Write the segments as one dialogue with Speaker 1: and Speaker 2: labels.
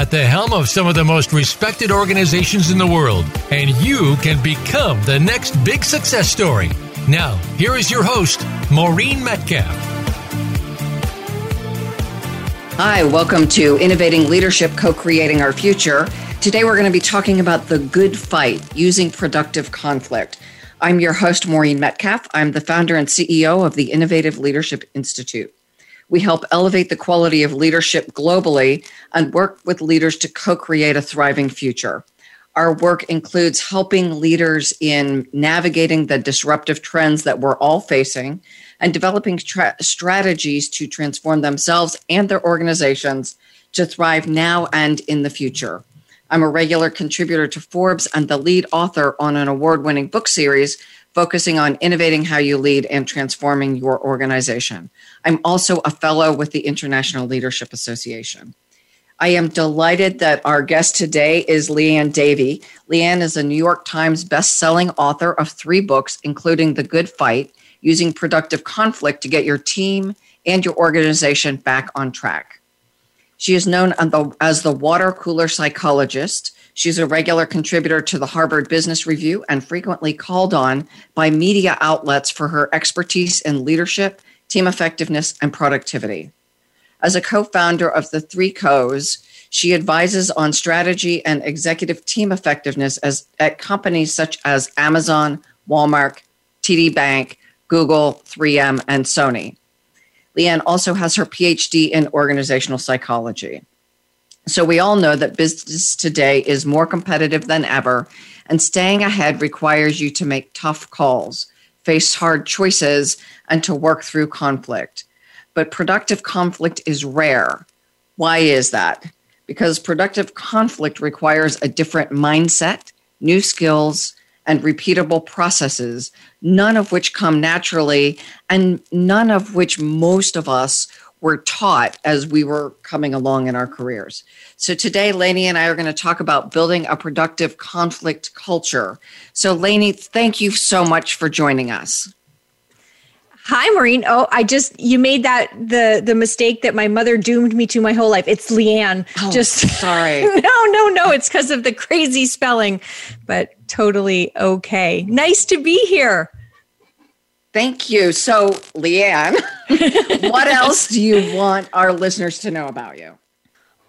Speaker 1: at the helm of some of the most respected organizations in the world, and you can become the next big success story. Now, here is your host, Maureen Metcalf.
Speaker 2: Hi, welcome to Innovating Leadership, Co Creating Our Future. Today, we're going to be talking about the good fight using productive conflict. I'm your host, Maureen Metcalf. I'm the founder and CEO of the Innovative Leadership Institute. We help elevate the quality of leadership globally and work with leaders to co create a thriving future. Our work includes helping leaders in navigating the disruptive trends that we're all facing and developing tra- strategies to transform themselves and their organizations to thrive now and in the future. I'm a regular contributor to Forbes and the lead author on an award winning book series focusing on innovating how you lead and transforming your organization. I'm also a fellow with the International Leadership Association. I am delighted that our guest today is Liane Davey. Liane is a New York Times best-selling author of three books, including The Good Fight, Using Productive Conflict to Get Your Team and Your Organization Back on Track. She is known as the water cooler psychologist. She's a regular contributor to the Harvard Business Review and frequently called on by media outlets for her expertise in leadership, team effectiveness, and productivity. As a co founder of the Three Co's, she advises on strategy and executive team effectiveness as, at companies such as Amazon, Walmart, TD Bank, Google, 3M, and Sony. Liane also has her PhD in organizational psychology. So we all know that business today is more competitive than ever, and staying ahead requires you to make tough calls, face hard choices, and to work through conflict. But productive conflict is rare. Why is that? Because productive conflict requires a different mindset, new skills, and repeatable processes, none of which come naturally, and none of which most of us were taught as we were coming along in our careers. So today, Lainey and I are going to talk about building a productive conflict culture. So, Lainey, thank you so much for joining us.
Speaker 3: Hi, Maureen. Oh, I just you made that the the mistake that my mother doomed me to my whole life. It's Liane.
Speaker 2: Oh,
Speaker 3: just
Speaker 2: sorry.
Speaker 3: no, no, no. It's because of the crazy spelling, but totally okay. Nice to be here.
Speaker 2: Thank you. So, Liane, what else do you want our listeners to know about you?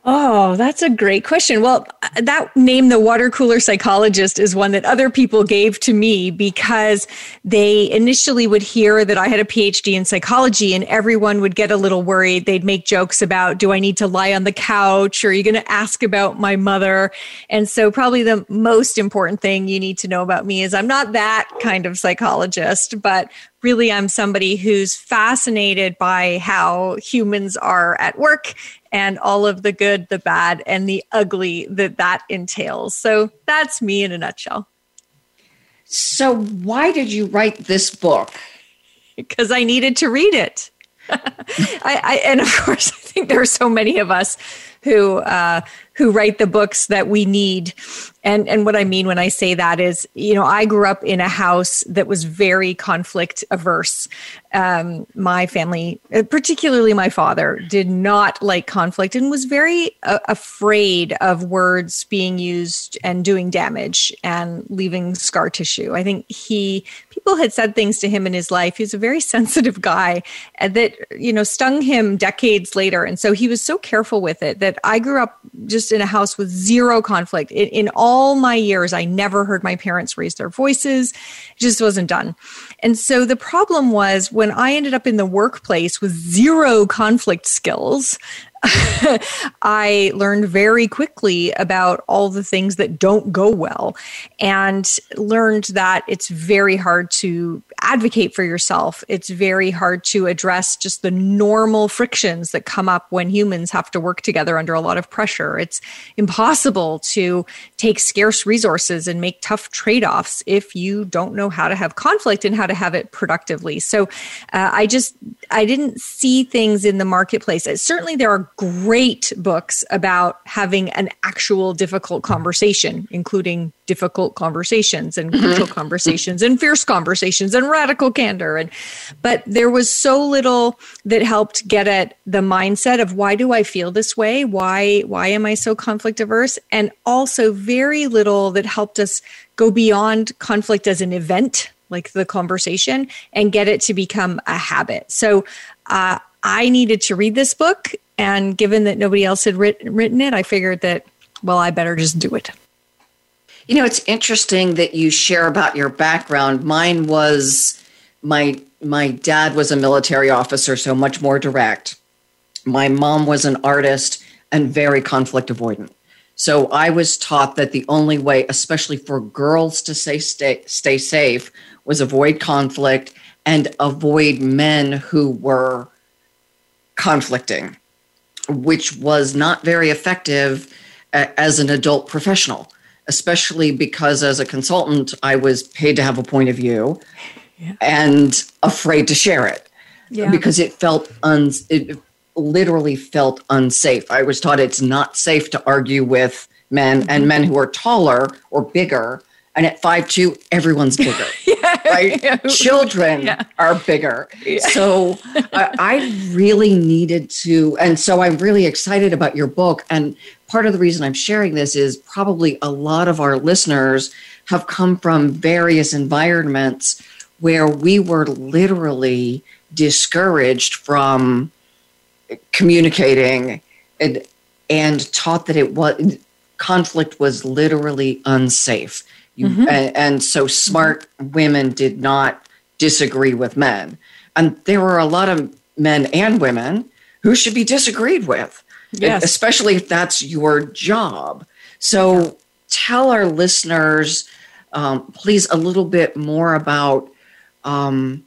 Speaker 3: Oh, that's a great question. Well, that name, the water cooler psychologist, is one that other people gave to me because they initially would hear that I had a PhD in psychology and everyone would get a little worried. They'd make jokes about, do I need to lie on the couch? Or are you going to ask about my mother? And so, probably the most important thing you need to know about me is I'm not that kind of psychologist, but really I'm somebody who's fascinated by how humans are at work and all of the good, the bad, and the ugly that that entails. So that's me in a nutshell.
Speaker 2: So, why did you write this book?
Speaker 3: Because I needed to read it. I, I, and of course, I think there are so many of us who uh, who write the books that we need. And and what I mean when I say that is, you know, I grew up in a house that was very conflict averse. Um, my family, uh, particularly my father, did not like conflict and was very uh, afraid of words being used and doing damage and leaving scar tissue. I think he people had said things to him in his life. He's a very sensitive guy that you know stung him decades later, and so he was so careful with it that I grew up just in a house with zero conflict. In, in all my years, I never heard my parents raise their voices. It just wasn't done. And so the problem was when I ended up in the workplace with zero conflict skills, I learned very quickly about all the things that don't go well and learned that it's very hard to advocate for yourself. It's very hard to address just the normal frictions that come up when humans have to work together under a lot of pressure. It's impossible to take scarce resources and make tough trade offs if you don't know how to have conflict and how to have it productively. So uh, I just, I didn't see things in the marketplace. Certainly, there are great books about having an actual difficult conversation, including difficult conversations and mm-hmm. crucial conversations and fierce conversations and radical candor. And but there was so little that helped get at the mindset of why do I feel this way? Why why am I so conflict averse? And also very little that helped us go beyond conflict as an event like the conversation and get it to become a habit. So uh, I needed to read this book and given that nobody else had writ- written it, I figured that, well, I better just do it.
Speaker 2: You know, it's interesting that you share about your background. Mine was my my dad was a military officer, so much more direct. My mom was an artist and very conflict avoidant. So I was taught that the only way, especially for girls to say stay, stay safe, was avoid conflict and avoid men who were conflicting which was not very effective as an adult professional, especially because as a consultant, I was paid to have a point of view yeah. and afraid to share it yeah. because it felt un- it literally felt unsafe. I was taught it's not safe to argue with men mm-hmm. and men who are taller or bigger and at five two, everyone's bigger. right? Yeah. Children yeah. are bigger. So uh, I really needed to, and so I'm really excited about your book. And part of the reason I'm sharing this is probably a lot of our listeners have come from various environments where we were literally discouraged from communicating and, and taught that it was conflict was literally unsafe you, mm-hmm. and, and, so smart women did not disagree with men. And there were a lot of men and women who should be disagreed with, yes. especially if that's your job. So yeah. tell our listeners, um, please, a little bit more about um,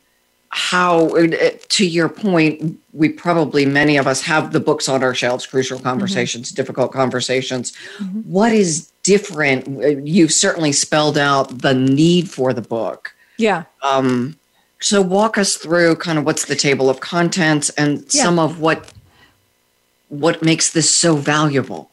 Speaker 2: how, to your point, we probably, many of us have the books on our shelves Crucial mm-hmm. Conversations, mm-hmm. Difficult Conversations. Mm-hmm. What is different. You've certainly spelled out the need for the book.
Speaker 3: Yeah. Um,
Speaker 2: so walk us through kind of what's the table of contents and yeah. some of what what makes this so valuable.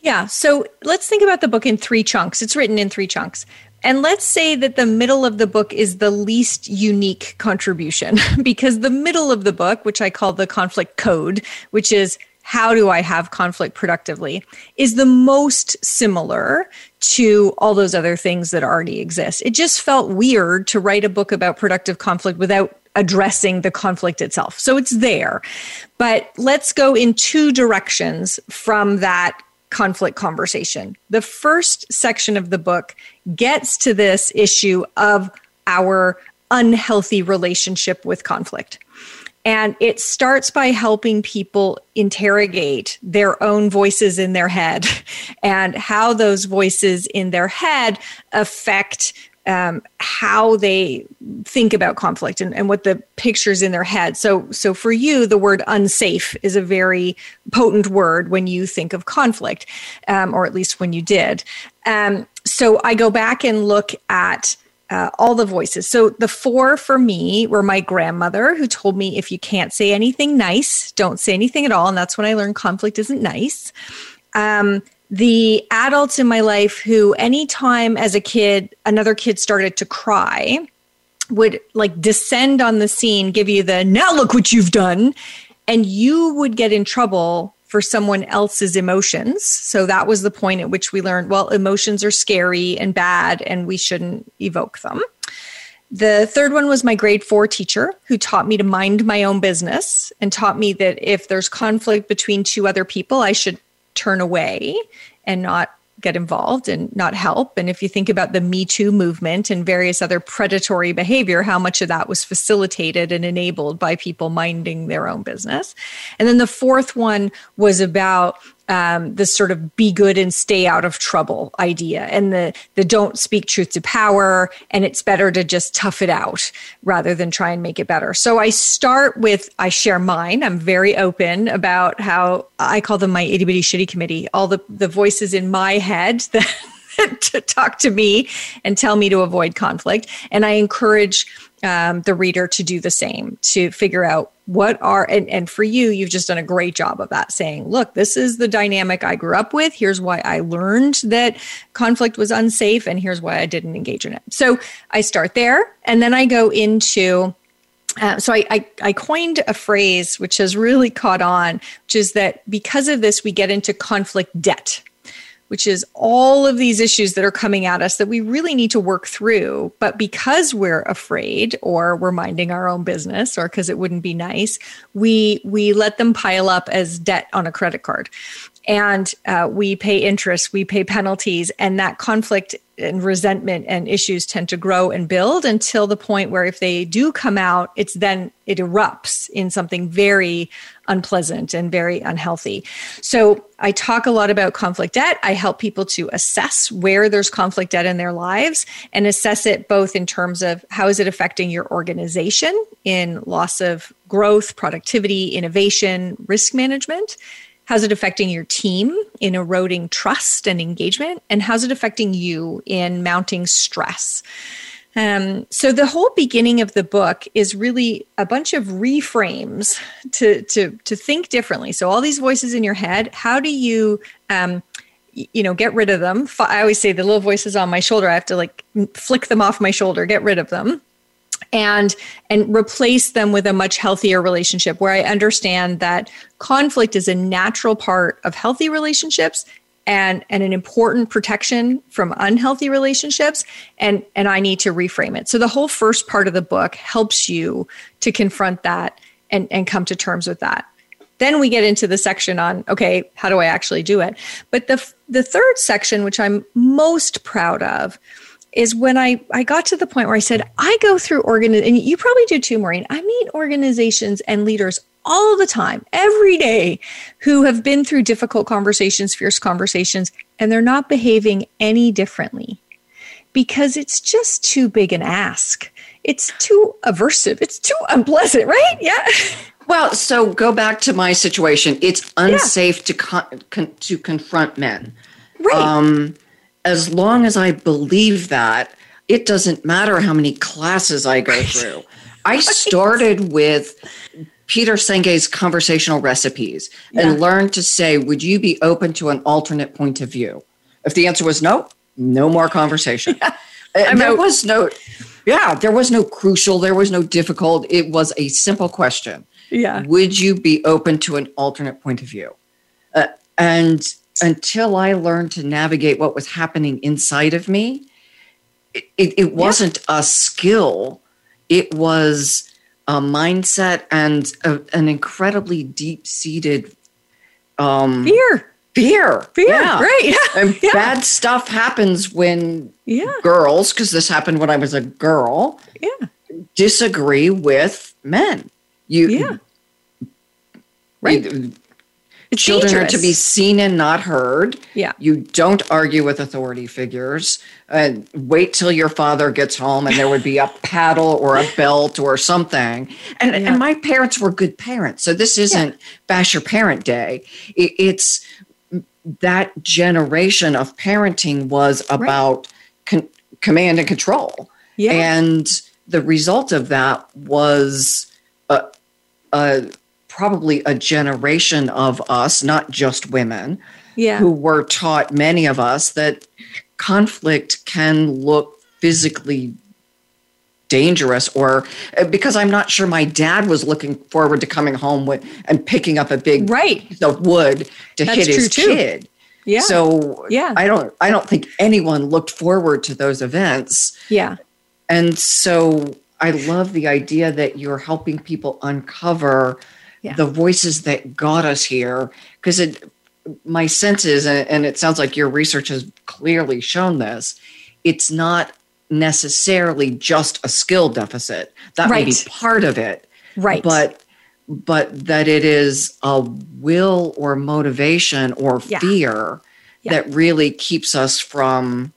Speaker 3: Yeah. So let's think about the book in three chunks. It's written in three chunks. And let's say that the middle of the book is the least unique contribution because the middle of the book, which I call the conflict code, which is how do I have conflict productively is the most similar to all those other things that already exist. It just felt weird to write a book about productive conflict without addressing the conflict itself. So it's there. But let's go in two directions from that conflict conversation. The first section of the book gets to this issue of our unhealthy relationship with conflict. And it starts by helping people interrogate their own voices in their head and how those voices in their head affect um, how they think about conflict and, and what the pictures in their head. So, so for you, the word unsafe is a very potent word when you think of conflict, um, or at least when you did. Um, so I go back and look at uh, all the voices. So the four for me were my grandmother, who told me if you can't say anything nice, don't say anything at all. And that's when I learned conflict isn't nice. Um, the adults in my life who, anytime as a kid, another kid started to cry, would like descend on the scene, give you the now look what you've done. And you would get in trouble for someone else's emotions. So that was the point at which we learned well, emotions are scary and bad, and we shouldn't evoke them. The third one was my grade four teacher who taught me to mind my own business and taught me that if there's conflict between two other people, I should turn away and not get involved and not help. And if you think about the Me Too movement and various other predatory behavior, how much of that was facilitated and enabled by people minding their own business. And then the fourth one was about um, this sort of be good and stay out of trouble idea and the the don't speak truth to power and it's better to just tough it out rather than try and make it better. So i start with i share mine. I'm very open about how i call them my itty bitty shitty committee. All the the voices in my head that to talk to me and tell me to avoid conflict. And i encourage um, the reader to do the same to figure out what are and, and for you you've just done a great job of that saying look this is the dynamic i grew up with. Here's why i learned that conflict was unsafe and here's why i didn't engage in it. So i start there and then i go into uh, so I, I, I coined a phrase which has really caught on which is that because of this we get into conflict debt which is all of these issues that are coming at us that we really need to work through. But because we're afraid or we're minding our own business or because it wouldn't be nice, we we let them pile up as debt on a credit card and uh, we pay interest, we pay penalties, and that conflict and resentment and issues tend to grow and build until the point where if they do come out, it's then it erupts in something very unpleasant and very unhealthy. So I talk a lot about conflict debt. I help people to assess where there's conflict debt in their lives and assess it both in terms of how is it affecting your organization in loss of growth, productivity, innovation, risk management How's it affecting your team in eroding trust and engagement? And how's it affecting you in mounting stress? Um, so the whole beginning of the book is really a bunch of reframes to to to think differently. So all these voices in your head, how do you um, you know get rid of them? I always say the little voices on my shoulder. I have to like flick them off my shoulder, get rid of them and and replace them with a much healthier relationship where i understand that conflict is a natural part of healthy relationships and and an important protection from unhealthy relationships and and i need to reframe it. So the whole first part of the book helps you to confront that and and come to terms with that. Then we get into the section on okay how do i actually do it? But the the third section which i'm most proud of is when I, I got to the point where I said, I go through organ, and you probably do too, Maureen. I meet organizations and leaders all the time, every day, who have been through difficult conversations, fierce conversations, and they're not behaving any differently because it's just too big an ask. It's too aversive. It's too unpleasant, right? Yeah.
Speaker 2: Well, so go back to my situation. It's unsafe yeah. to con- con- to confront men.
Speaker 3: Right. Um,
Speaker 2: as long as I believe that, it doesn't matter how many classes I go through. I started with Peter Senge's conversational recipes yeah. and learned to say, Would you be open to an alternate point of view? If the answer was no, no more conversation. Yeah. there was no, yeah, there was no crucial, there was no difficult. It was a simple question.
Speaker 3: Yeah.
Speaker 2: Would you be open to an alternate point of view? Uh, and until I learned to navigate what was happening inside of me, it, it, it wasn't yeah. a skill, it was a mindset and a, an incredibly deep seated
Speaker 3: um, fear.
Speaker 2: Fear.
Speaker 3: Fear. Yeah. Right.
Speaker 2: Yeah. And yeah. bad stuff happens when yeah. girls, because this happened when I was a girl,
Speaker 3: yeah.
Speaker 2: disagree with men. You, yeah.
Speaker 3: Right.
Speaker 2: You, it's Children dangerous. are to be seen and not heard.
Speaker 3: Yeah.
Speaker 2: You don't argue with authority figures. And wait till your father gets home and there would be a paddle or a belt or something. And, yeah. and my parents were good parents. So this isn't yeah. bash your parent day. It, it's that generation of parenting was about right. con- command and control.
Speaker 3: Yeah.
Speaker 2: And the result of that was a, a probably a generation of us, not just women,
Speaker 3: yeah.
Speaker 2: who were taught, many of us, that conflict can look physically dangerous or uh, because I'm not sure my dad was looking forward to coming home with and picking up a big
Speaker 3: right.
Speaker 2: piece of wood to That's hit his kid.
Speaker 3: Yeah.
Speaker 2: So yeah. I don't I don't think anyone looked forward to those events.
Speaker 3: Yeah.
Speaker 2: And so I love the idea that you're helping people uncover yeah. the voices that got us here because it my sense is, and it sounds like your research has clearly shown this, it's not necessarily just a skill deficit. That right. may be part of it.
Speaker 3: Right.
Speaker 2: But but that it is a will or motivation or yeah. fear yeah. that really keeps us from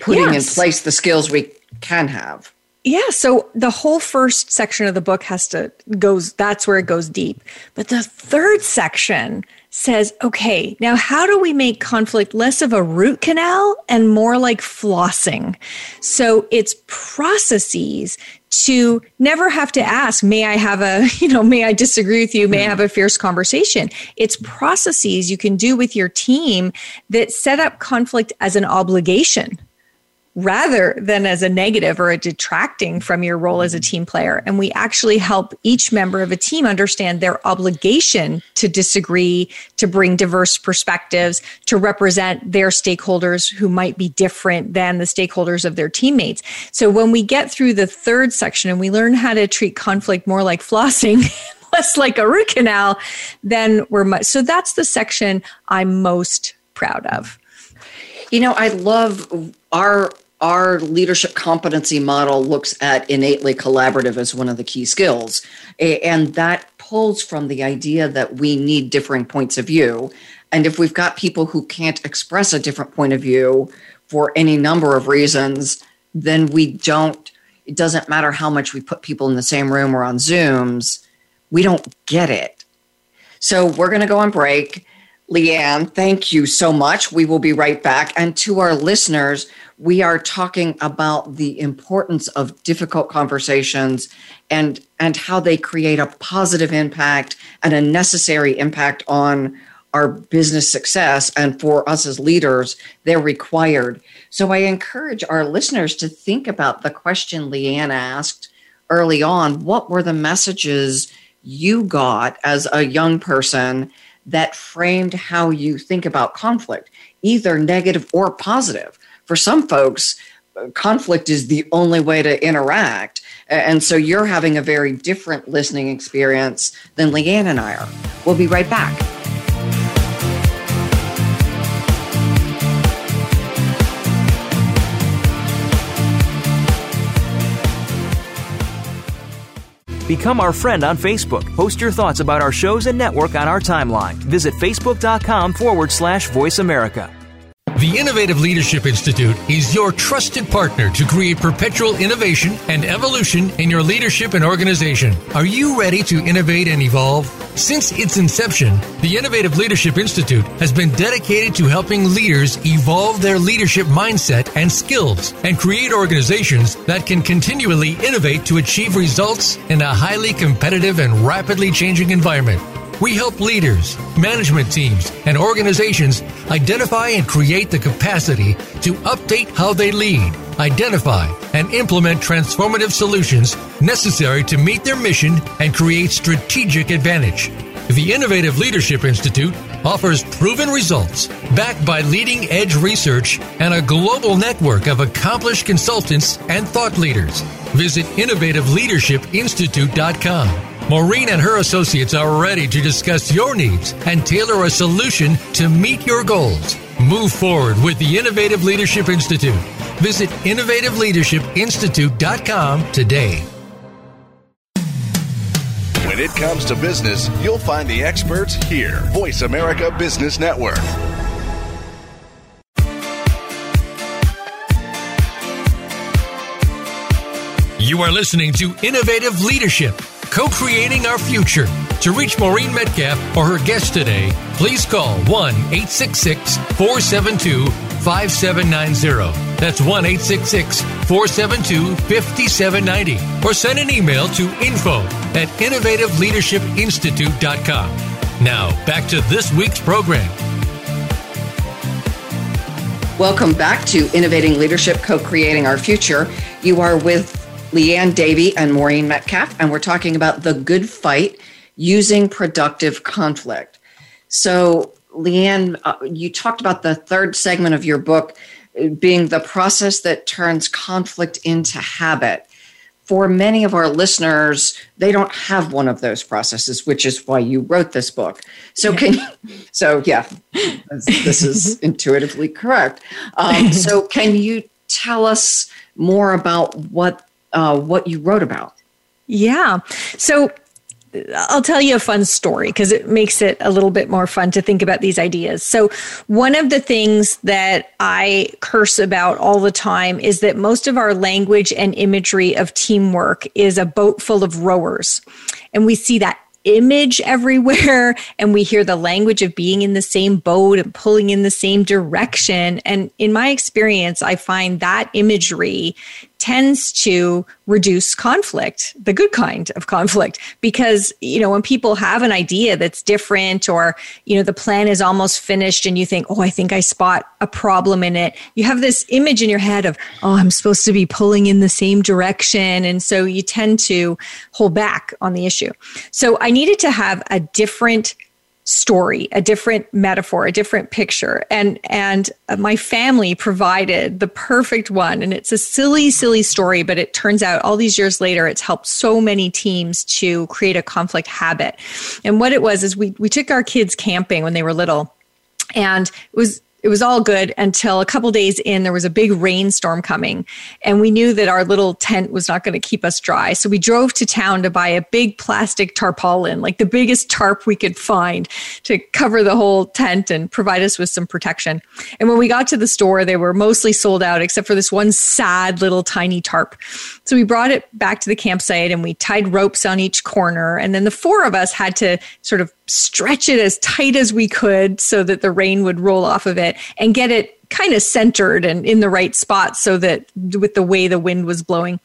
Speaker 2: putting yes. in place the skills we can have.
Speaker 3: Yeah, so the whole first section of the book has to goes that's where it goes deep. But the third section says, okay, now how do we make conflict less of a root canal and more like flossing? So it's processes to never have to ask, may I have a, you know, may I disagree with you? May I have a fierce conversation? It's processes you can do with your team that set up conflict as an obligation rather than as a negative or a detracting from your role as a mm-hmm. team player. And we actually help each member of a team understand their obligation to disagree, to bring diverse perspectives, to represent their stakeholders who might be different than the stakeholders of their teammates. So when we get through the third section and we learn how to treat conflict more like flossing, less like a root canal, then we're much. So that's the section I'm most proud of.
Speaker 2: You know, I love our our leadership competency model looks at innately collaborative as one of the key skills. And that pulls from the idea that we need differing points of view. And if we've got people who can't express a different point of view for any number of reasons, then we don't, it doesn't matter how much we put people in the same room or on Zooms, we don't get it. So we're going to go on break. Liane, thank you so much. We will be right back. And to our listeners, we are talking about the importance of difficult conversations and and how they create a positive impact and a necessary impact on our business success and for us as leaders they're required so i encourage our listeners to think about the question liane asked early on what were the messages you got as a young person that framed how you think about conflict either negative or positive for some folks, conflict is the only way to interact. And so you're having a very different listening experience than Liane and I are. We'll be right back.
Speaker 4: Become our friend on Facebook. Post your thoughts about our shows and network on our timeline. Visit facebook.com forward slash voice America.
Speaker 1: The Innovative Leadership Institute is your trusted partner to create perpetual innovation and evolution in your leadership and organization. Are you ready to innovate and evolve? Since its inception, the Innovative Leadership Institute has been dedicated to helping leaders evolve their leadership mindset and skills and create organizations that can continually innovate to achieve results in a highly competitive and rapidly changing environment. We help leaders, management teams, and organizations identify and create the capacity to update how they lead, identify, and implement transformative solutions necessary to meet their mission and create strategic advantage. The Innovative Leadership Institute offers proven results backed by leading edge research and a global network of accomplished consultants and thought leaders. Visit innovativeleadershipinstitute.com Maureen and her associates are ready to discuss your needs and tailor a solution to meet your goals. Move forward with the Innovative Leadership Institute. Visit innovativeleadershipinstitute.com today.
Speaker 5: When it comes to business, you'll find the experts here. Voice America Business Network.
Speaker 1: You are listening to Innovative Leadership co creating our future. To reach Maureen Metcalf or her guest today, please call 1 866 472 5790. That's 1 866 472 5790. Or send an email to info at innovativeleadershipinstitute.com. Now, back to this week's program.
Speaker 2: Welcome back to Innovating Leadership, Co Creating Our Future. You are with Liane Davey and Maureen Metcalf, and we're talking about the good fight using productive conflict. So, Liane, uh, you talked about the third segment of your book being the process that turns conflict into habit. for many of our listeners, they don't have one of those processes, which is why you wrote this book. So can so yeah, this is intuitively correct. Um, so can you tell us more about what uh, what you wrote about?
Speaker 3: Yeah. So I'll tell you a fun story because it makes it a little bit more fun to think about these ideas. So, one of the things that I curse about all the time is that most of our language and imagery of teamwork is a boat full of rowers. And we see that image everywhere and we hear the language of being in the same boat and pulling in the same direction. And in my experience, I find that imagery tends to reduce conflict, the good kind of conflict, because, you know, when people have an idea that's different or, you know, the plan is almost finished and you think, oh, I think I spot a problem in it, you have this image in your head of, oh, I'm supposed to be pulling in the same direction. And so you tend to hold back on the issue. So I needed to have a different story a different metaphor a different picture. And and uh, my family provided the perfect one. And it's a silly silly story but it turns out all these years later it's helped so many teams to create a conflict habit. And what it was is we we took our kids camping when they were little. And it was it was all good until a couple days in there was a big rainstorm coming and we knew that our little tent was not going to keep us dry. So we drove to town to buy a big plastic tarpaulin like the biggest tarp we could find to cover the whole tent and provide us with some protection. And when we got to the store they were mostly sold out except for this one sad little tiny tarp. So we brought it back to the campsite and we tied ropes on each corner and then the four of us had to sort of stretch it as tight as we could so that the rain would roll off of it and get it kind of centered and in the right spot so that with the way the wind was blowing.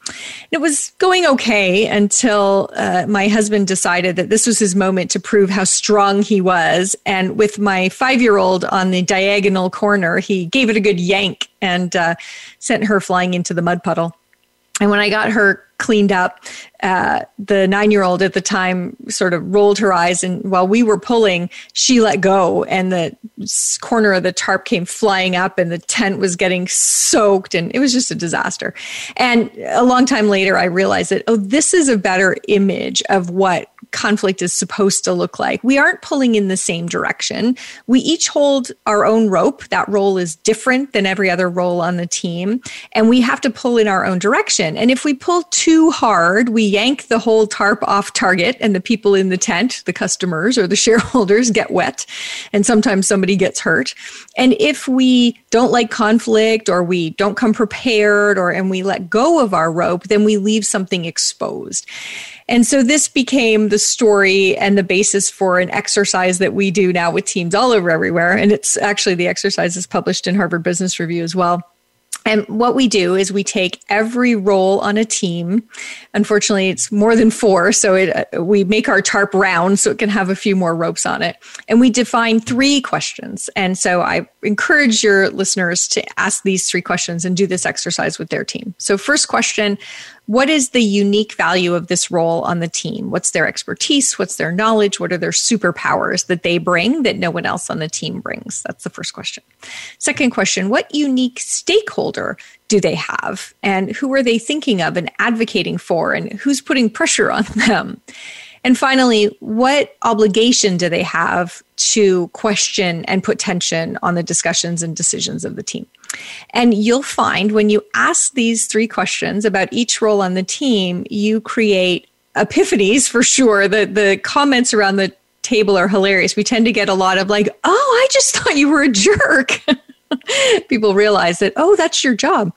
Speaker 3: It was going okay until uh, my husband decided that this was his moment to prove how strong he was. And with my five year old on the diagonal corner he gave it a good yank and uh, sent her flying into the mud puddle and when I got her cleaned up, uh, the nine year old at the time sort of rolled her eyes. And while we were pulling, she let go, and the corner of the tarp came flying up, and the tent was getting soaked. And it was just a disaster. And a long time later, I realized that, oh, this is a better image of what conflict is supposed to look like. We aren't pulling in the same direction. We each hold our own rope. That role is different than every other role on the team. And we have to pull in our own direction. And if we pull too hard, we yank the whole tarp off target, and the people in the tent, the customers or the shareholders, get wet. And sometimes somebody gets hurt. And if we don't like conflict or we don't come prepared or and we let go of our rope, then we leave something exposed. And so this became the story and the basis for an exercise that we do now with teams all over everywhere. And it's actually the exercise is published in Harvard Business Review as well. And what we do is we take every role on a team. Unfortunately, it's more than four, so it, we make our tarp round so it can have a few more ropes on it. And we define three questions. And so I encourage your listeners to ask these three questions and do this exercise with their team. So, first question what is the unique value of this role on the team? What's their expertise? What's their knowledge? What are their superpowers that they bring that no one else on the team brings? That's the first question. Second question What unique stakeholder do they have? And who are they thinking of and advocating for? And who's putting pressure on them? And finally, what obligation do they have to question and put tension on the discussions and decisions of the team? And you'll find when you ask these three questions about each role on the team, you create epiphanies for sure. The the comments around the table are hilarious. We tend to get a lot of like, "Oh, I just thought you were a jerk." people realize that oh that's your job.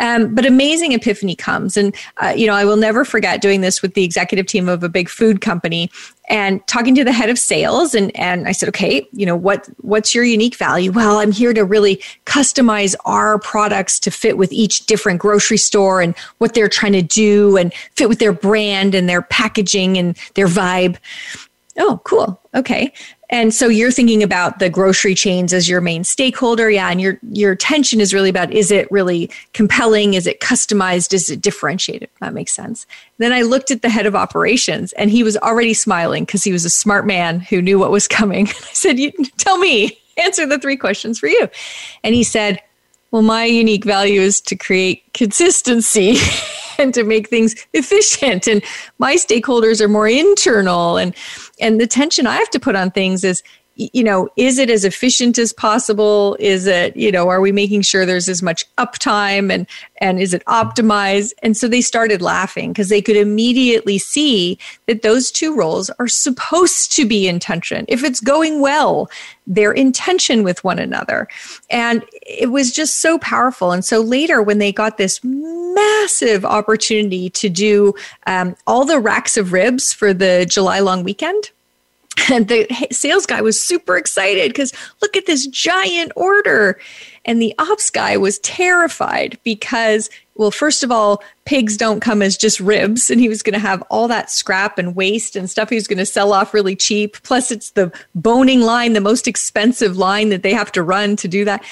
Speaker 3: Um, but amazing epiphany comes. And uh, you know i will never forget doing this with the executive team of a big food company and talking to the head of sales. And and i said okay you know what what's your unique value? Well i'm here to really customize our products to fit with each different grocery store and what they're trying to do and fit with their brand and their packaging and their vibe. Oh cool. Okay and so you're thinking about the grocery chains as your main stakeholder. Yeah. And your, your attention is really about is it really compelling? Is it customized? Is it differentiated? That makes sense. Then I looked at the head of operations and he was already smiling because he was a smart man who knew what was coming. I said, "You Tell me, answer the three questions for you. And he said, Well, my unique value is to create consistency. and to make things efficient and my stakeholders are more internal and and the tension i have to put on things is you know, is it as efficient as possible? Is it, you know, are we making sure there's as much uptime and and is it optimized? And so they started laughing because they could immediately see that those two roles are supposed to be in tension. If it's going well, they're in tension with one another. And it was just so powerful. And so later, when they got this massive opportunity to do um, all the racks of ribs for the July long weekend, and the sales guy was super excited because look at this giant order. And the ops guy was terrified because, well, first of all, pigs don't come as just ribs. And he was going to have all that scrap and waste and stuff he was going to sell off really cheap. Plus, it's the boning line, the most expensive line that they have to run to do that.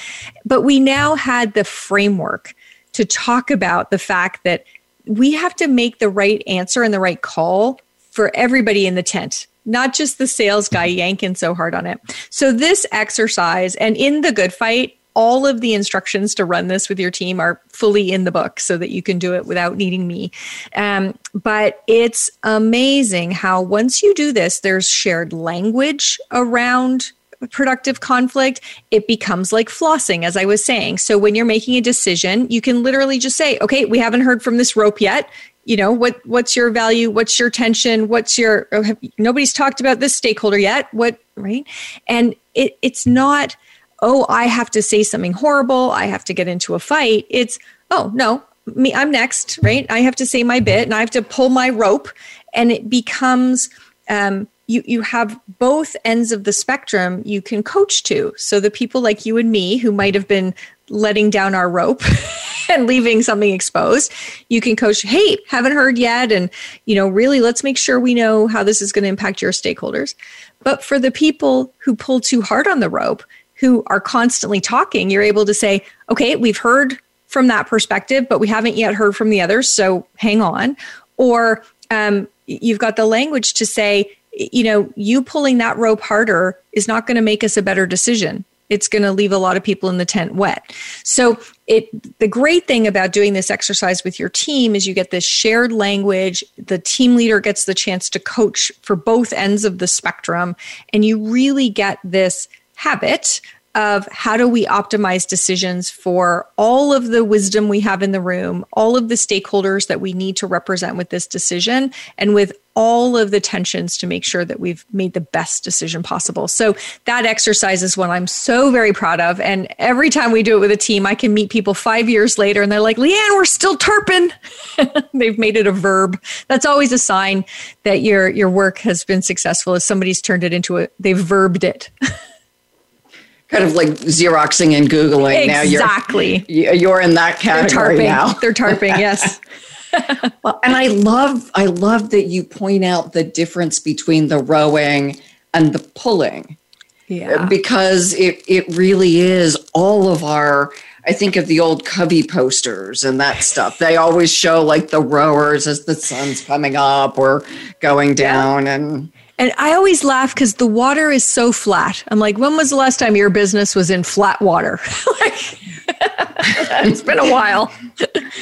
Speaker 3: But we now had the framework to talk about the fact that we have to make the right answer and the right call for everybody in the tent not just the sales guy yanking so hard on it. So, this exercise and in the good fight, all of the instructions to run this with your team are fully in the book so that you can do it without needing me. Um, but it's amazing how once you do this, there's shared language around productive conflict, it becomes like flossing, as I was saying. So when you're making a decision, you can literally just say, okay, we haven't heard from this rope yet you know what what's your value? What's your tension? What's your oh, have, nobody's talked about this stakeholder yet. What right? And it, it's not oh i have to say something horrible. I have to get into a fight. It's oh no me i'm next right? I have to say my bit and i have to pull my rope. And it becomes um, you you have both ends of the spectrum you can coach to. So the people like you and me who might have been letting down our rope and leaving something exposed. You can coach hey haven't heard yet. And you know really let's make sure we know how this is going to impact your stakeholders. But for the people who pull too hard on the rope who are constantly talking you're able to say okay we've heard from that perspective but we haven't yet heard from the others so hang on. Or um, you've got the language to say you know, you pulling that rope harder is not going to make us a better decision. It's going to leave a lot of people in the tent wet. So, it the great thing about doing this exercise with your team is you get this shared language. The team leader gets the chance to coach for both ends of the spectrum, and you really get this habit of how do we optimize decisions for all of the wisdom we have in the room, all of the stakeholders that we need to represent with this decision, and with all of the tensions to make sure that we've made the best decision possible. So that exercise is one I'm so very proud of. And every time we do it with a team, I can meet people five years later and they're like, Liane, we're still tarping. They've made it a verb. That's always a sign that your your work has been successful as somebody's turned it into a they've verbed it.
Speaker 2: kind of like Xeroxing and Googling.
Speaker 3: Exactly.
Speaker 2: Now you're, exactly you're in that category
Speaker 3: They're tarping.
Speaker 2: now.
Speaker 3: They're tarping, yes.
Speaker 2: well, and I love I love that you point out the difference between the rowing and the pulling.
Speaker 3: Yeah.
Speaker 2: Because it it really is all of our I think of the old Covey posters and that stuff. They always show like the rowers as the sun's coming up or going down yeah. and
Speaker 3: and I always laugh because the water is so flat. I'm like, when was the last time your business was in flat water? like, it's been a while.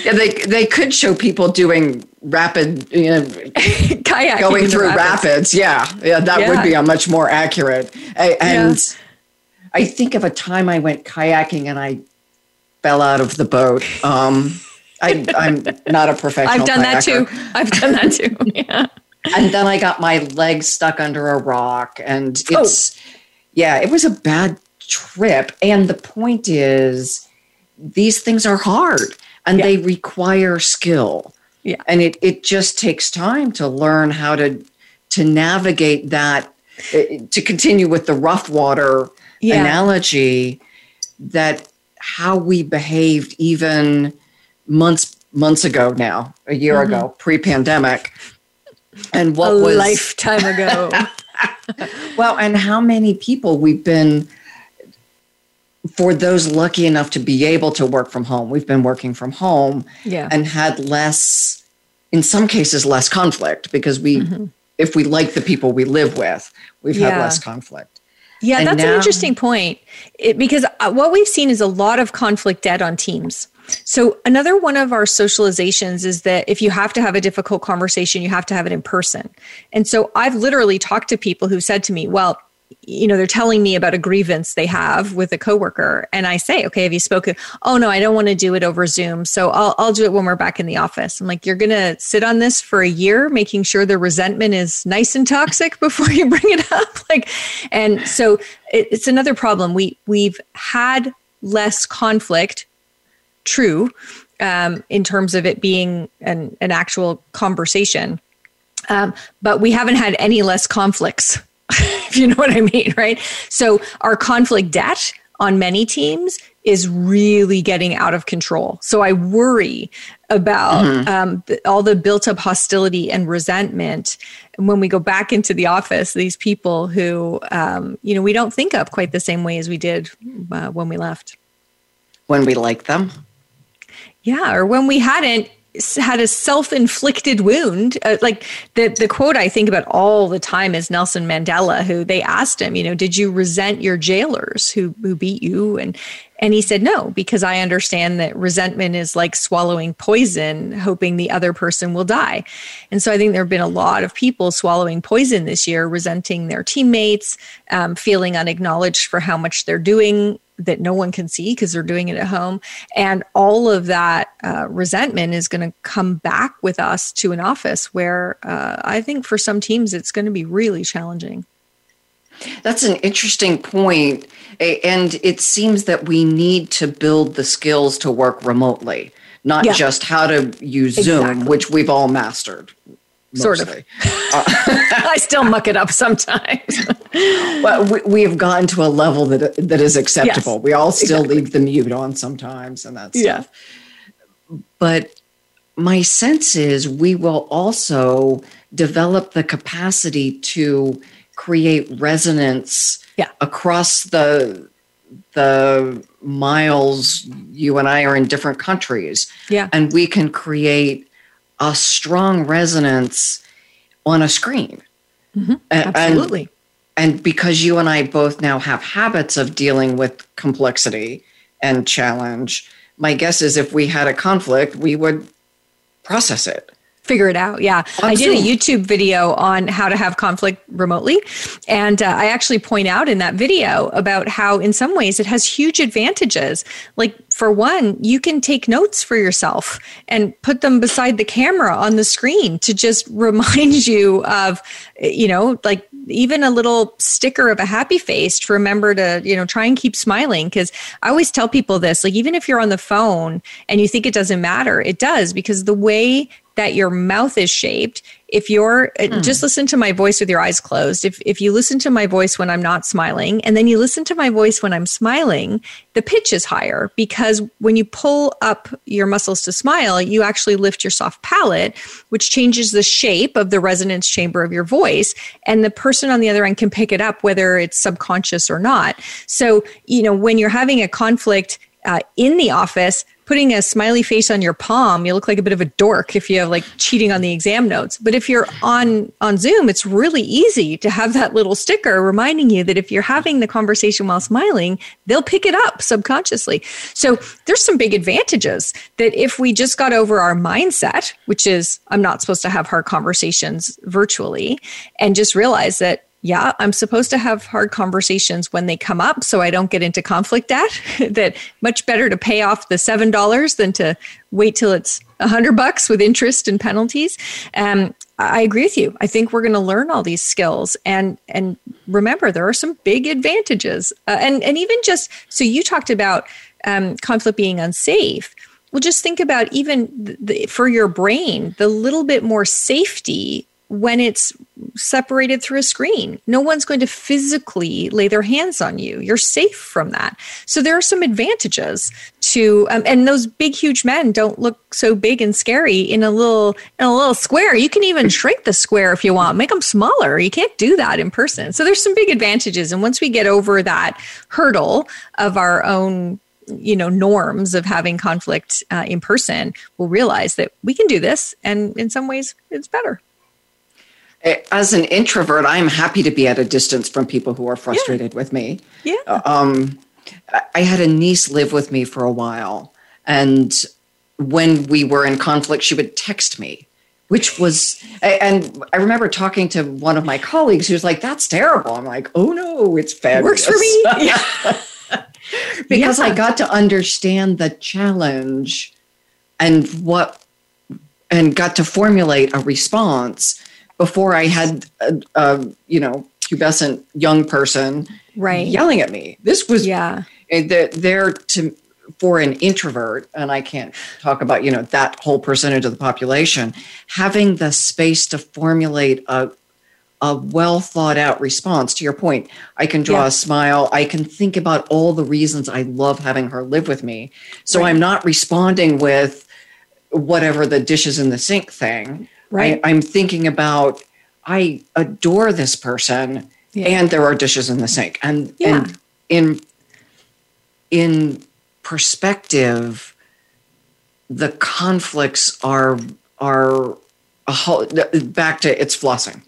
Speaker 2: yeah, they they could show people doing rapid, you know,
Speaker 3: kayaking
Speaker 2: going through rapids. rapids. Yeah, yeah, that yeah. would be a much more accurate. and yeah. I think of a time I went kayaking and I fell out of the boat. Um, I, am not a professional.
Speaker 3: I've done
Speaker 2: kayaker.
Speaker 3: that too. I've done that too. Yeah
Speaker 2: and then I got my leg stuck under a rock, and oh. it's oh. yeah, it was a bad trip. And the point is, these things are hard and yeah. they require skill.
Speaker 3: Yeah,
Speaker 2: and it it just takes time to learn how to to navigate that. Eh, to continue with the rough water yeah. analogy, that how we behaved even months months ago now, a year mm-hmm. ago, pre pandemic, and what
Speaker 3: a
Speaker 2: was
Speaker 3: lifetime ago.
Speaker 2: well, and how many people we've been for those lucky enough to be able to work from home. We've been working from home
Speaker 3: yeah.
Speaker 2: and had less in some cases less conflict because we mm-hmm. if we like the people we live with, we've yeah. had less conflict.
Speaker 3: Yeah, and that's now, an interesting point. It, because uh, what we've seen is a lot of conflict debt on teams. So, another one of our socializations is that if you have to have a difficult conversation, you have to have it in person. And so, I've literally talked to people who said to me, Well, you know, they're telling me about a grievance they have with a coworker. And I say, okay, have you spoken? Oh, no, I don't want to do it over Zoom. So I'll, I'll do it when we're back in the office. I'm like, you're going to sit on this for a year, making sure the resentment is nice and toxic before you bring it up. Like, and so it, it's another problem. We, we've had less conflict, true, um, in terms of it being an, an actual conversation. Um, but we haven't had any less conflicts if you know what I mean, right? So our conflict debt on many teams is really getting out of control. So I worry about mm-hmm. um, all the built up hostility and resentment. And when we go back into the office, these people who, um, you know, we don't think of quite the same way as we did uh, when we left.
Speaker 2: When we like them.
Speaker 3: Yeah, or when we hadn't had a self-inflicted wound uh, like the the quote i think about all the time is nelson mandela who they asked him you know did you resent your jailers who who beat you? And and he said no because i understand that resentment is like swallowing poison hoping the other person will die. And so i think there have been a lot of people swallowing poison this year resenting their teammates um, feeling unacknowledged for how much they're doing that no one can see because they're doing it at home. And all of that uh, resentment is going to come back with us to an office where uh, I think for some teams it's going to be really challenging.
Speaker 2: That's an interesting point. And it seems that we need to build the skills to work remotely, not yeah. just how to use exactly. Zoom, which we've all mastered.
Speaker 3: Mostly. Sort of. Uh, I still muck it up sometimes.
Speaker 2: but we, we, have gotten to a level that that is acceptable. Yes, we all still exactly. leave the mute on sometimes, and that's yeah. But my sense is we will also develop the capacity to create resonance
Speaker 3: yeah.
Speaker 2: across the the miles you and I are in different countries.
Speaker 3: Yeah.
Speaker 2: And we can create a strong resonance on a screen.
Speaker 3: Mm-hmm. Absolutely.
Speaker 2: And, and because you and I both now have habits of dealing with complexity and challenge, my guess is if we had a conflict, we would process it
Speaker 3: figure it out. Yeah. I did a YouTube video on how to have conflict remotely. And uh, I actually point out in that video about how, in some ways, it has huge advantages. Like, for one, you can take notes for yourself and put them beside the camera on the screen to just remind you of, you know, like even a little sticker of a happy face to remember to, you know, try and keep smiling. Cause I always tell people this like, even if you're on the phone and you think it doesn't matter, it does because the way that your mouth is shaped if you're mm. just listen to my voice with your eyes closed if if you listen to my voice when i'm not smiling and then you listen to my voice when i'm smiling the pitch is higher because when you pull up your muscles to smile you actually lift your soft palate which changes the shape of the resonance chamber of your voice and the person on the other end can pick it up whether it's subconscious or not so you know when you're having a conflict uh, in the office putting a smiley face on your palm, you look like a bit of a dork if you have like cheating on the exam notes. But if you're on on Zoom, it's really easy to have that little sticker reminding you that if you're having the conversation while smiling, they'll pick it up subconsciously. So there's some big advantages that if we just got over our mindset, which is I'm not supposed to have hard conversations virtually, and just realize that yeah, I'm supposed to have hard conversations when they come up so I don't get into conflict at that much better to pay off the $7 than to wait till it's a hundred bucks with interest and penalties. Um, I agree with you. I think we're going to learn all these skills and, and remember there are some big advantages. Uh, and, and even just, so you talked about um, conflict being unsafe. Well, just think about even the, for your brain, the little bit more safety when it's separated through a screen. No one's going to physically lay their hands on you. You're safe from that. So there are some advantages to, um, and those big, huge men don't look so big and scary in a little in a little square. You can even shrink the square if you want, make them smaller. You can't do that in person. So there's some big advantages. And once we get over that hurdle of our own you know norms of having conflict uh, in person we'll realize that we can do this and in some ways it's better
Speaker 2: as an introvert, I'm happy to be at a distance from people who are frustrated
Speaker 3: yeah.
Speaker 2: with me.
Speaker 3: Yeah. Uh,
Speaker 2: um, I had a niece live with me for a while, And when we were in conflict, she would text me, which was, and I remember talking to one of my colleagues who was like, that's terrible. I'm like, oh no, it's fabulous.
Speaker 3: Works for me. Yeah.
Speaker 2: because yeah. I got to understand the challenge and what, and got to formulate a response before I had, a, a you know, pubescent young person
Speaker 3: right.
Speaker 2: yelling at me. This was,
Speaker 3: yeah,
Speaker 2: there to for an introvert, and I can't talk about you know that whole percentage of the population, having the space to formulate a a well thought out response to your point. I can draw yeah. a smile. I can think about all the reasons I love having her live with me. So right. I'm not responding with whatever the dishes in the sink thing.
Speaker 3: Right.
Speaker 2: I, am thinking about I adore this person yeah. and there are dishes in the sink. And,
Speaker 3: yeah.
Speaker 2: and in in perspective, the conflicts are are a whole back to it's flossing.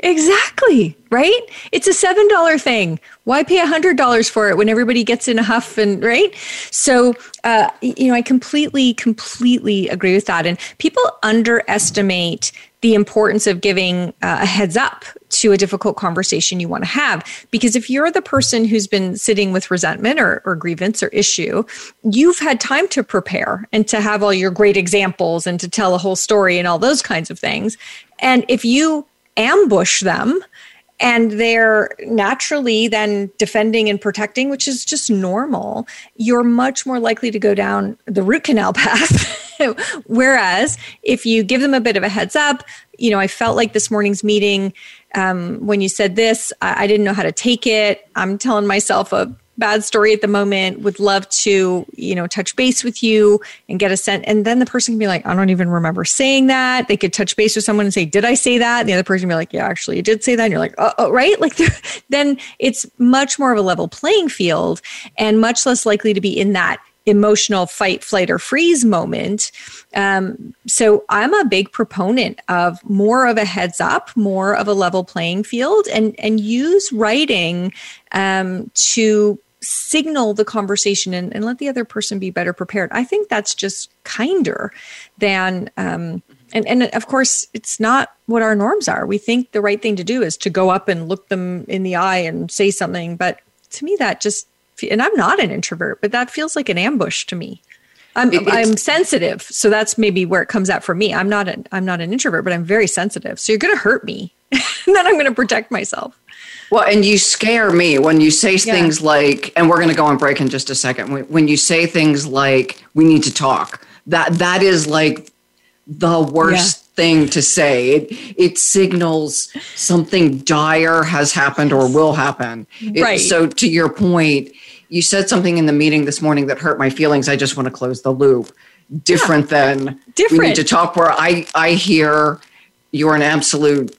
Speaker 3: Exactly, right? It's a $7 thing. Why pay $100 for it when everybody gets in a huff and right? So, uh, you know, I completely, completely agree with that. And people underestimate the importance of giving uh, a heads up to a difficult conversation you want to have. Because if you're the person who's been sitting with resentment or, or grievance or issue, you've had time to prepare and to have all your great examples and to tell a whole story and all those kinds of things. And if you ambush them, and they're naturally then defending and protecting, which is just normal, you're much more likely to go down the root canal path. Whereas if you give them a bit of a heads up, you know, I felt like this morning's meeting, um, when you said this, I, I didn't know how to take it. I'm telling myself a bad story at the moment would love to you know touch base with you and get a sense and then the person can be like i don't even remember saying that. They could touch base with someone and say did i say that? And the other person be like yeah actually you did say that. And you're like oh, oh right? Like then it's much more of a level playing field and much less likely to be in that emotional fight, flight, or freeze moment. Um, so I'm a big proponent of more of a heads up, more of a level playing field, and and use writing um, to signal the conversation and, and, let the other person be better prepared. I think that's just kinder than, um, and, and of course, it's not what our norms are. We think the right thing to do is to go up and look them in the eye and say something. But to me, that just, and I'm not an introvert, but that feels like an ambush to me. I'm, I'm sensitive, so that's maybe where it comes out for me. I'm not an I'm not an introvert, but I'm very sensitive. So you're going to hurt me, and then I'm going to protect myself.
Speaker 2: Well, and you scare me when you say yeah. things like, and we're going to go on break in just a second. When you say things like, "We need to talk," that that is like the worst yeah. thing to say. It it signals something dire has happened or will happen.
Speaker 3: Right.
Speaker 2: It, so, to your point, you said something in the meeting this morning that hurt my feelings. I just want to close the loop. Different yeah. than
Speaker 3: different.
Speaker 2: We need to talk. Where I I hear you're an absolute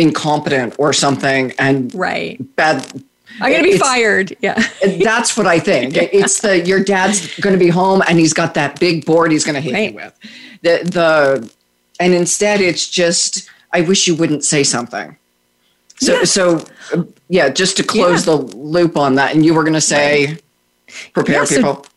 Speaker 2: incompetent or something and
Speaker 3: right
Speaker 2: bad
Speaker 3: I'm going to be fired. Yeah.
Speaker 2: that's what I think. It's the your dad's going to be home and he's got that big board he's going to hit right. you with. The the and instead it's just I wish you wouldn't say something. So yeah. so yeah, just to close yeah. the loop on that and you were going to say right. prepare yeah, people. So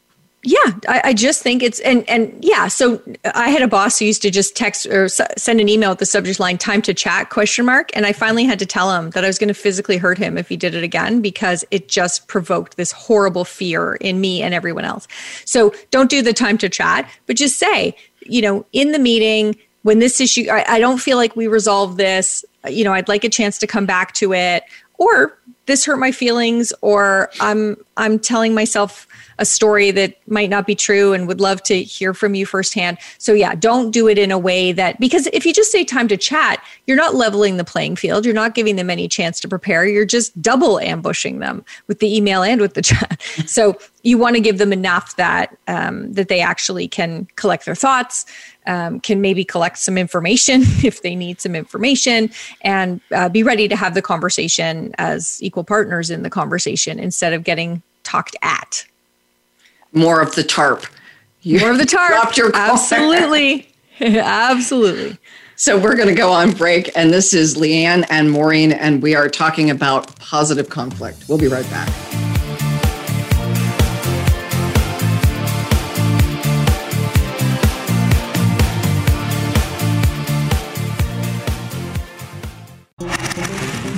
Speaker 3: yeah, I, I, just think it's and and yeah. So I had a boss who used to just text or s- send an email with the subject line "time to chat?" question mark, and I finally had to tell him that I was going to physically hurt him if he did it again because it just provoked this horrible fear in me and everyone else. So don't do the time to chat, but just say, you know, in the meeting when this issue, I, I don't feel like we resolved this. You know, I'd like a chance to come back to it, or this hurt my feelings, or I'm I'm telling myself a story that might not be true and would love to hear from you firsthand. So, yeah, don't do it in a way that, because if you just say time to chat, you're not leveling the playing field. You're not giving them any chance to prepare. You're just double ambushing them with the email and with the chat. So, you want to give them enough that um, that they actually can collect their thoughts, um, can maybe collect some information if they need some information, and uh, be ready to have the conversation as equal partners in the conversation instead of getting talked at
Speaker 2: more of the tarp.
Speaker 3: You more of the tarp. Absolutely. Absolutely.
Speaker 2: So we're going to go on break. And this is Liane and Maureen, and we are talking about positive conflict. We'll be right back.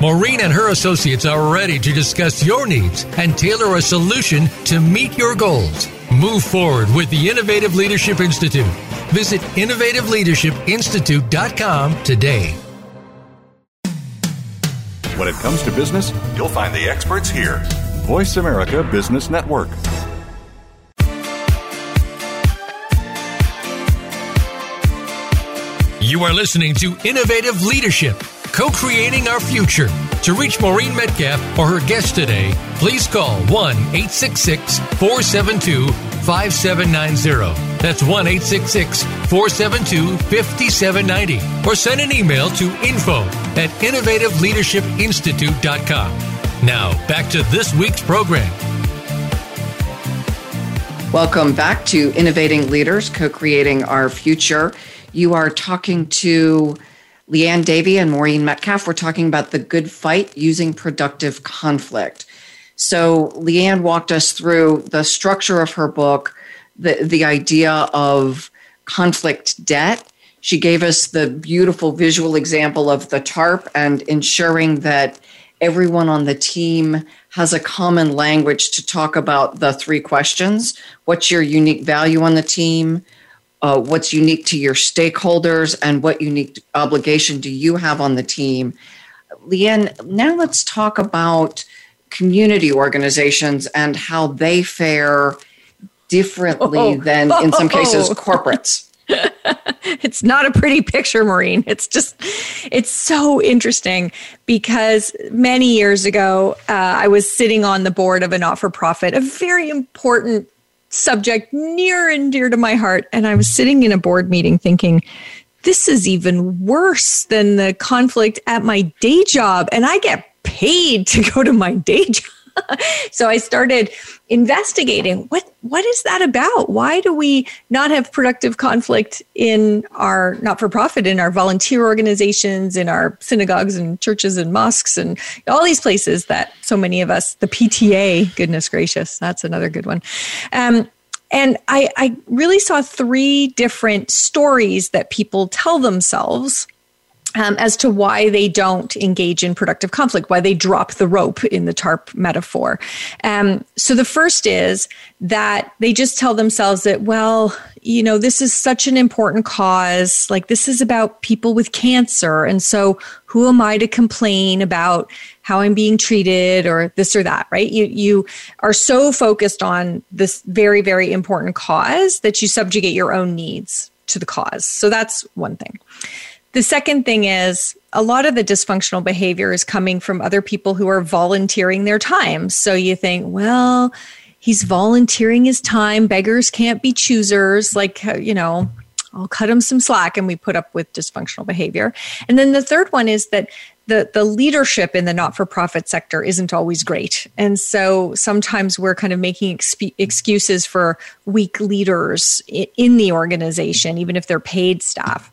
Speaker 1: Maureen and her associates are ready to discuss your needs and tailor a solution to meet your goals. Move forward with the Innovative Leadership Institute. Visit innovativeleadershipinstitute.com today.
Speaker 5: When it comes to business, you'll find the experts here. Voice America Business Network.
Speaker 1: You are listening to Innovative Leadership co creating our future. To reach Maureen Metcalf or her guest today, please call 1 866 472 5790. That's 1 866 472 5790. Or send an email to info at innovativeleadershipinstitute.com. Now, back to this week's program.
Speaker 2: Welcome back to Innovating Leaders, co creating our future. You are talking to Liane Davey and Maureen Metcalf were talking about the good fight using productive conflict. So Liane walked us through the structure of her book, the, the idea of conflict debt. She gave us the beautiful visual example of the TARP and ensuring that everyone on the team has a common language to talk about the three questions. What's your unique value on the team? Uh, what's unique to your stakeholders and what unique obligation do you have on the team. Liane, now let's talk about community organizations and how they fare differently oh, than, in some cases, corporates.
Speaker 3: it's not a pretty picture, Maureen. It's just, it's so interesting because many years ago, uh, I was sitting on the board of a not for profit, a very important subject near and dear to my heart. And I was sitting in a board meeting thinking, this is even worse than the conflict at my day job. And I get paid to go to my day job. so I started investigating what what is that about? Why do we not have productive conflict in our not for profit, in our volunteer organizations, in our synagogues and churches and mosques and all these places that so many of us, the PTA, goodness gracious, that's another good one. Um, and I, I really saw three different stories that people tell themselves um, as to why they don't engage in productive conflict, why they drop the rope in the TARP metaphor. Um, so the first is that they just tell themselves that, well, you know, this is such an important cause. Like, this is about people with cancer. And so, who am I to complain about how I'm being treated or this or that, right? You, you are so focused on this very, very important cause that you subjugate your own needs to the cause. So, that's one thing. The second thing is a lot of the dysfunctional behavior is coming from other people who are volunteering their time. So you think, well, he's volunteering his time. Beggars can't be choosers. Like, uh, you know, I'll cut him some slack and we put up with dysfunctional behavior. And then the third one is that the, the leadership in the not for profit sector isn't always great. And so sometimes we're kind of making exp- excuses for weak leaders in the organization, even if they're paid staff.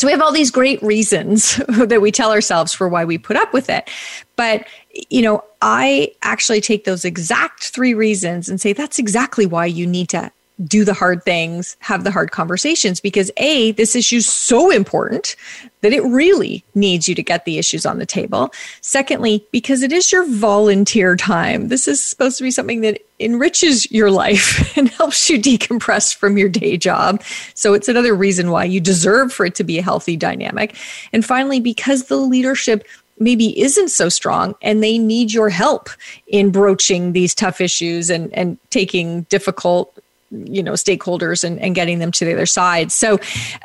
Speaker 3: So we have all these great reasons that we tell ourselves for why we put up with it. But, you know, I actually take those exact three reasons and say that's exactly why you need to do the hard things, have the hard conversations because A, this issue is so important that it really needs you to get the issues on the table. Secondly, because it is your volunteer time. This is supposed to be something that enriches your life and helps you decompress from your day job. So it's another reason why you deserve for it to be a healthy dynamic. And finally, because the leadership maybe isn't so strong and they need your help in broaching these tough issues and, and taking difficult you know stakeholders and, and getting them to the other side so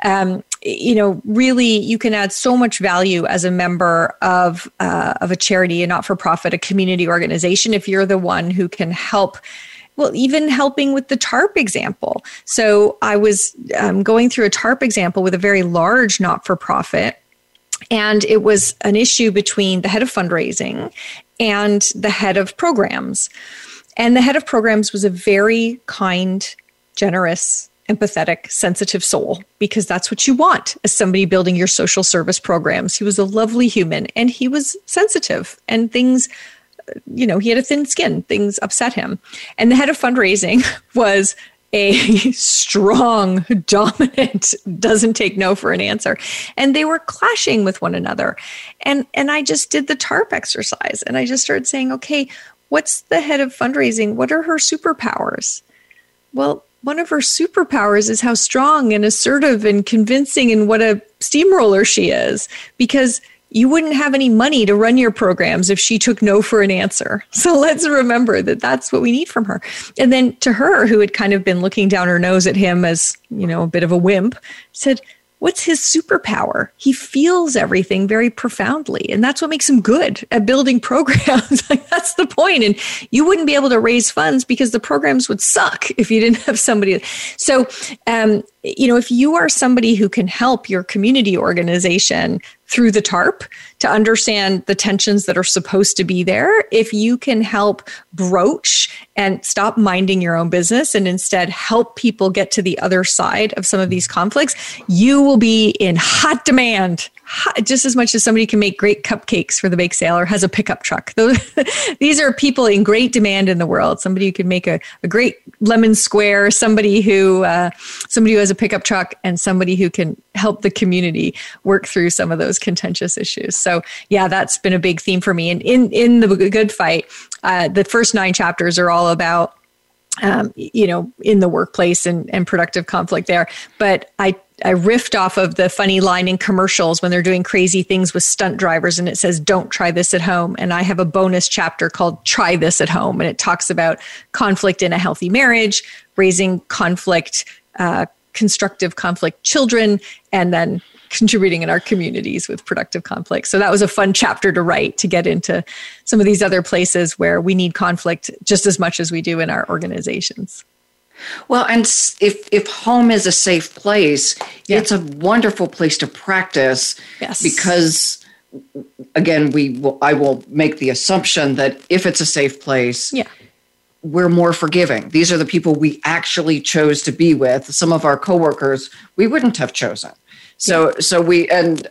Speaker 3: um, you know really you can add so much value as a member of uh, of a charity a not-for-profit a community organization if you're the one who can help well, even helping with the TARP example. So I was um, going through a TARP example with a very large not for profit and it was an issue between the head of fundraising and the head of programs. And the head of programs was a very kind, generous, empathetic, sensitive soul because that's what you want as somebody building your social service programs. He was a lovely human and he was sensitive and things you know, he had a thin skin. Things upset him. And the head of fundraising was a strong, dominant, doesn't take no for an answer. And they were clashing with one another. And and I just did the TARP exercise and I just started saying, okay, what's the head of fundraising? What are her superpowers? Well, one of her superpowers is how strong and assertive and convincing and what a steamroller she is because you wouldn't have any money to run your programs if she took no for an answer. So let's remember that that's what we need from her. And then to her, who had kind of been looking down her nose at him as, you know, a bit of a wimp, said, What's his superpower? He feels everything very profoundly. And that's what makes him good at building programs. like that's the point. And you wouldn't be able to raise funds because the programs would suck if you didn't have somebody. So, um, you know, if you are somebody who can help your community organization through the TARP to understand the tensions that are supposed to be there. If you can help broach and stop minding your own business and instead help people get to the other side of some of these conflicts, you will be in hot demand just as much as somebody can make great cupcakes for the bake sale or has a pickup truck. Those, These are people in great demand in the world. Somebody who can make a, a great lemon square, somebody who uh, somebody who has a pickup truck, and somebody who can help the community work through some of those contentious issues. So yeah, that's been a big theme for me. And in in the Good Fight, uh, the first nine chapters are all about um, you know, in the workplace and, and productive conflict there. But I I riffed off of the funny line in commercials when they're doing crazy things with stunt drivers and it says, don't try this at home. And I have a bonus chapter called Try This at Home. And it talks about conflict in a healthy marriage, raising conflict, uh, constructive conflict children, and then contributing in our communities with productive conflict. So that was a fun chapter to write to get into some of these other places where we need conflict just as much as we do in our organizations.
Speaker 2: Well, and if if home is a safe place, yeah. it's a wonderful place to practice.
Speaker 3: Yes.
Speaker 2: Because again, we will, I will make the assumption that if it's a safe place,
Speaker 3: yeah.
Speaker 2: we're more forgiving. These are the people we actually chose to be with. Some of our coworkers we wouldn't have chosen. So yeah. so we and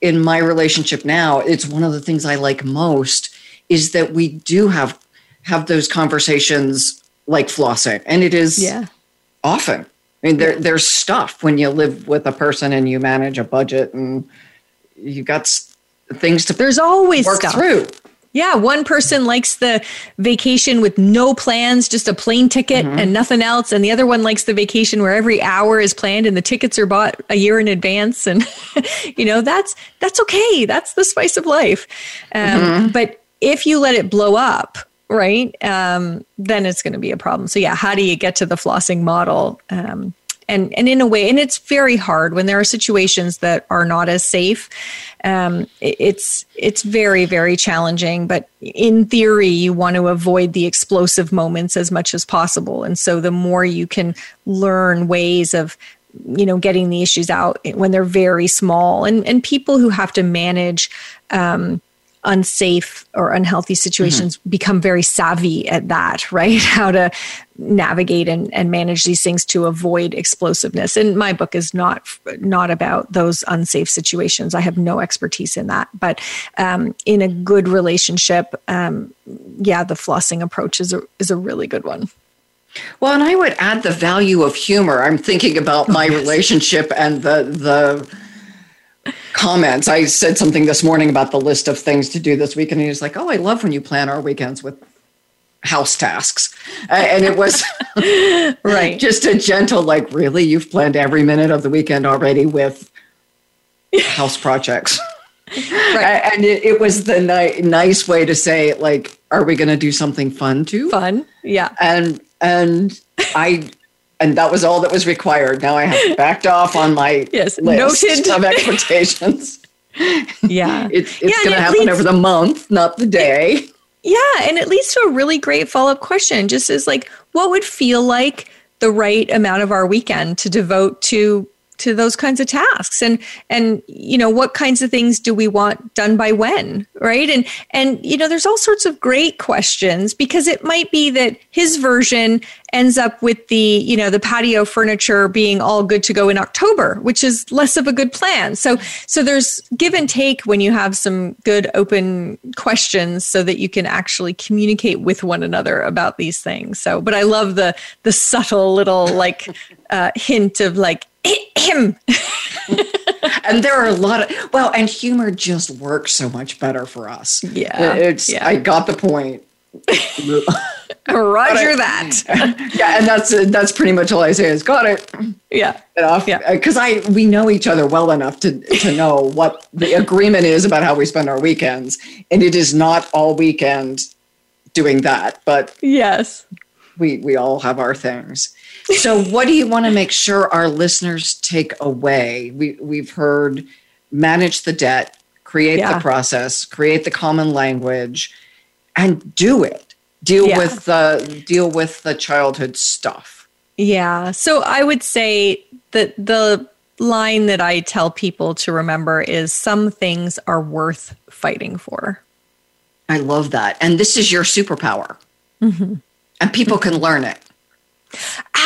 Speaker 2: in my relationship now, it's one of the things I like most is that we do have have those conversations like flossing, and it is
Speaker 3: yeah.
Speaker 2: often. I mean, there, there's stuff when you live with a person and you manage a budget and you've got things to
Speaker 3: there's always
Speaker 2: work
Speaker 3: stuff.
Speaker 2: through.
Speaker 3: Yeah, one person likes the vacation with no plans, just a plane ticket mm-hmm. and nothing else. And the other one likes the vacation where every hour is planned and the tickets are bought a year in advance. And, you know, that's, that's okay. That's the spice of life. Um, mm-hmm. But if you let it blow up, right, um, then it's going to be a problem. So, yeah, how do you get to the flossing model? Um, and and in a way and it's very hard when there are situations that are not as safe um, it's it's very very challenging but in theory you want to avoid the explosive moments as much as possible and so the more you can learn ways of you know getting the issues out when they're very small and and people who have to manage um, unsafe or unhealthy situations mm-hmm. become very savvy at that, right? How to navigate and, and manage these things to avoid explosiveness. And my book is not not about those unsafe situations. I have no expertise in that. But um, in a good relationship, um, yeah, the flossing approach is a is a really good one.
Speaker 2: Well, and I would add the value of humor. I'm thinking about my yes. relationship and the the comments. I said something this morning about the list of things to do this week, and he was like, "Oh, I love when you plan our weekends with house tasks," and it was
Speaker 3: right,
Speaker 2: just a gentle, like, "Really, you've planned every minute of the weekend already with house projects." Right. And it, it was the ni- nice way to say, like, are we going to do something fun too?
Speaker 3: Fun, yeah.
Speaker 2: And and I and that was all that was required. Now I have backed off on my
Speaker 3: yes
Speaker 2: list
Speaker 3: noted
Speaker 2: of expectations.
Speaker 3: Yeah,
Speaker 2: it, it's yeah, going to happen leads, over the month, not the day.
Speaker 3: Yeah, and it leads to a really great follow up question. Just as like, what would feel like the right amount of our weekend to devote to to those kinds of tasks? And and you know what kinds of things do we want done by when right? And and you know there's all sorts of great questions because it might be that his version ends up with the you know the patio furniture being all good to go in October which is less of a good plan. So so there's give and take when you have some good open questions so that you can actually communicate with one another about these things. So but I love the the subtle little like uh, hint of like him.
Speaker 2: and there are a lot of well, and humor just works so much better for us.
Speaker 3: Yeah,
Speaker 2: it's.
Speaker 3: Yeah.
Speaker 2: I got the point.
Speaker 3: Roger I, that.
Speaker 2: yeah, and that's that's pretty much all I say is got it.
Speaker 3: Yeah,
Speaker 2: enough. Yeah, because I we know each other well enough to to know what the agreement is about how we spend our weekends, and it is not all weekend doing that. But
Speaker 3: yes,
Speaker 2: we we all have our things. So, what do you want to make sure our listeners take away? We we've heard manage the debt, create yeah. the process, create the common language, and do it. Deal yeah. with the deal with the childhood stuff.
Speaker 3: Yeah. So I would say that the line that I tell people to remember is some things are worth fighting for.
Speaker 2: I love that. And this is your superpower. Mm-hmm. And people can learn it.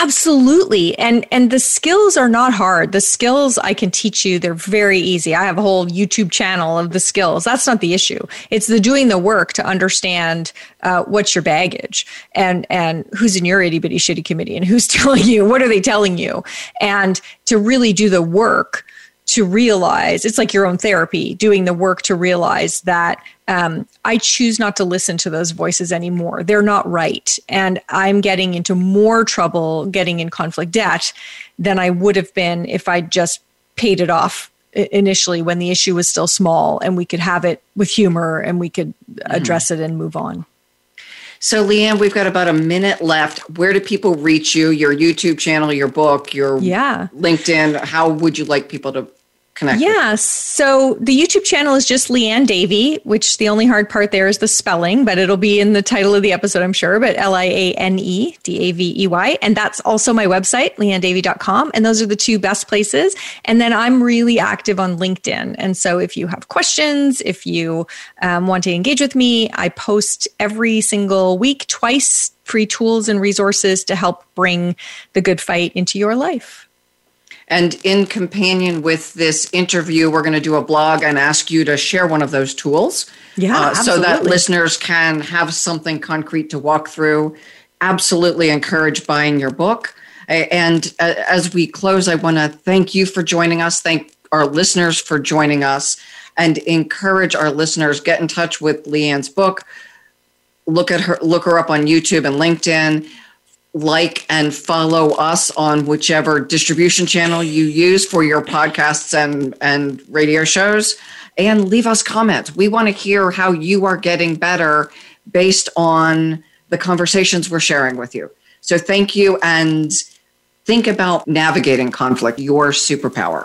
Speaker 3: Absolutely. And and the skills are not hard. The skills I can teach you, they're very easy. I have a whole YouTube channel of the skills. That's not the issue. It's the doing the work to understand uh, what's your baggage and and who's in your itty bitty shitty committee and who's telling you, what are they telling you? And to really do the work to realize it's like your own therapy, doing the work to realize that um, I choose not to listen to those voices anymore. They're not right. And I'm getting into more trouble getting in conflict debt than I would have been if I just paid it off initially when the issue was still small and we could have it with humor and we could address mm-hmm. it and move on.
Speaker 2: So, Liane, we've got about a minute left. Where do people reach you? Your YouTube channel, your book, your
Speaker 3: yeah.
Speaker 2: LinkedIn? How would you like people to connect?
Speaker 3: Yeah. So the YouTube channel is just Liane Davey, which the only hard part there is the spelling, but it'll be in the title of the episode, I'm sure. But L I A N E D A V E Y. And that's also my website, lianedavey.com. And those are the two best places. And then I'm really active on LinkedIn. And so if you have questions, if you um, want to engage with me, I post every single week, twice free tools and resources to help bring the good fight into your life.
Speaker 2: And in companion with this interview, we're going to do a blog and ask you to share one of those tools.
Speaker 3: Yeah, uh,
Speaker 2: so that listeners can have something concrete to walk through. Absolutely encourage buying your book. And uh, as we close, I want to thank you for joining us. Thank our listeners for joining us and encourage our listeners get in touch with Liane's book. Look at her, look her up on YouTube and LinkedIn like and follow us on whichever distribution channel you use for your podcasts and, and radio shows and leave us comments. We want to hear how you are getting better based on the conversations we're sharing with you. So thank you and think about navigating conflict, your superpower.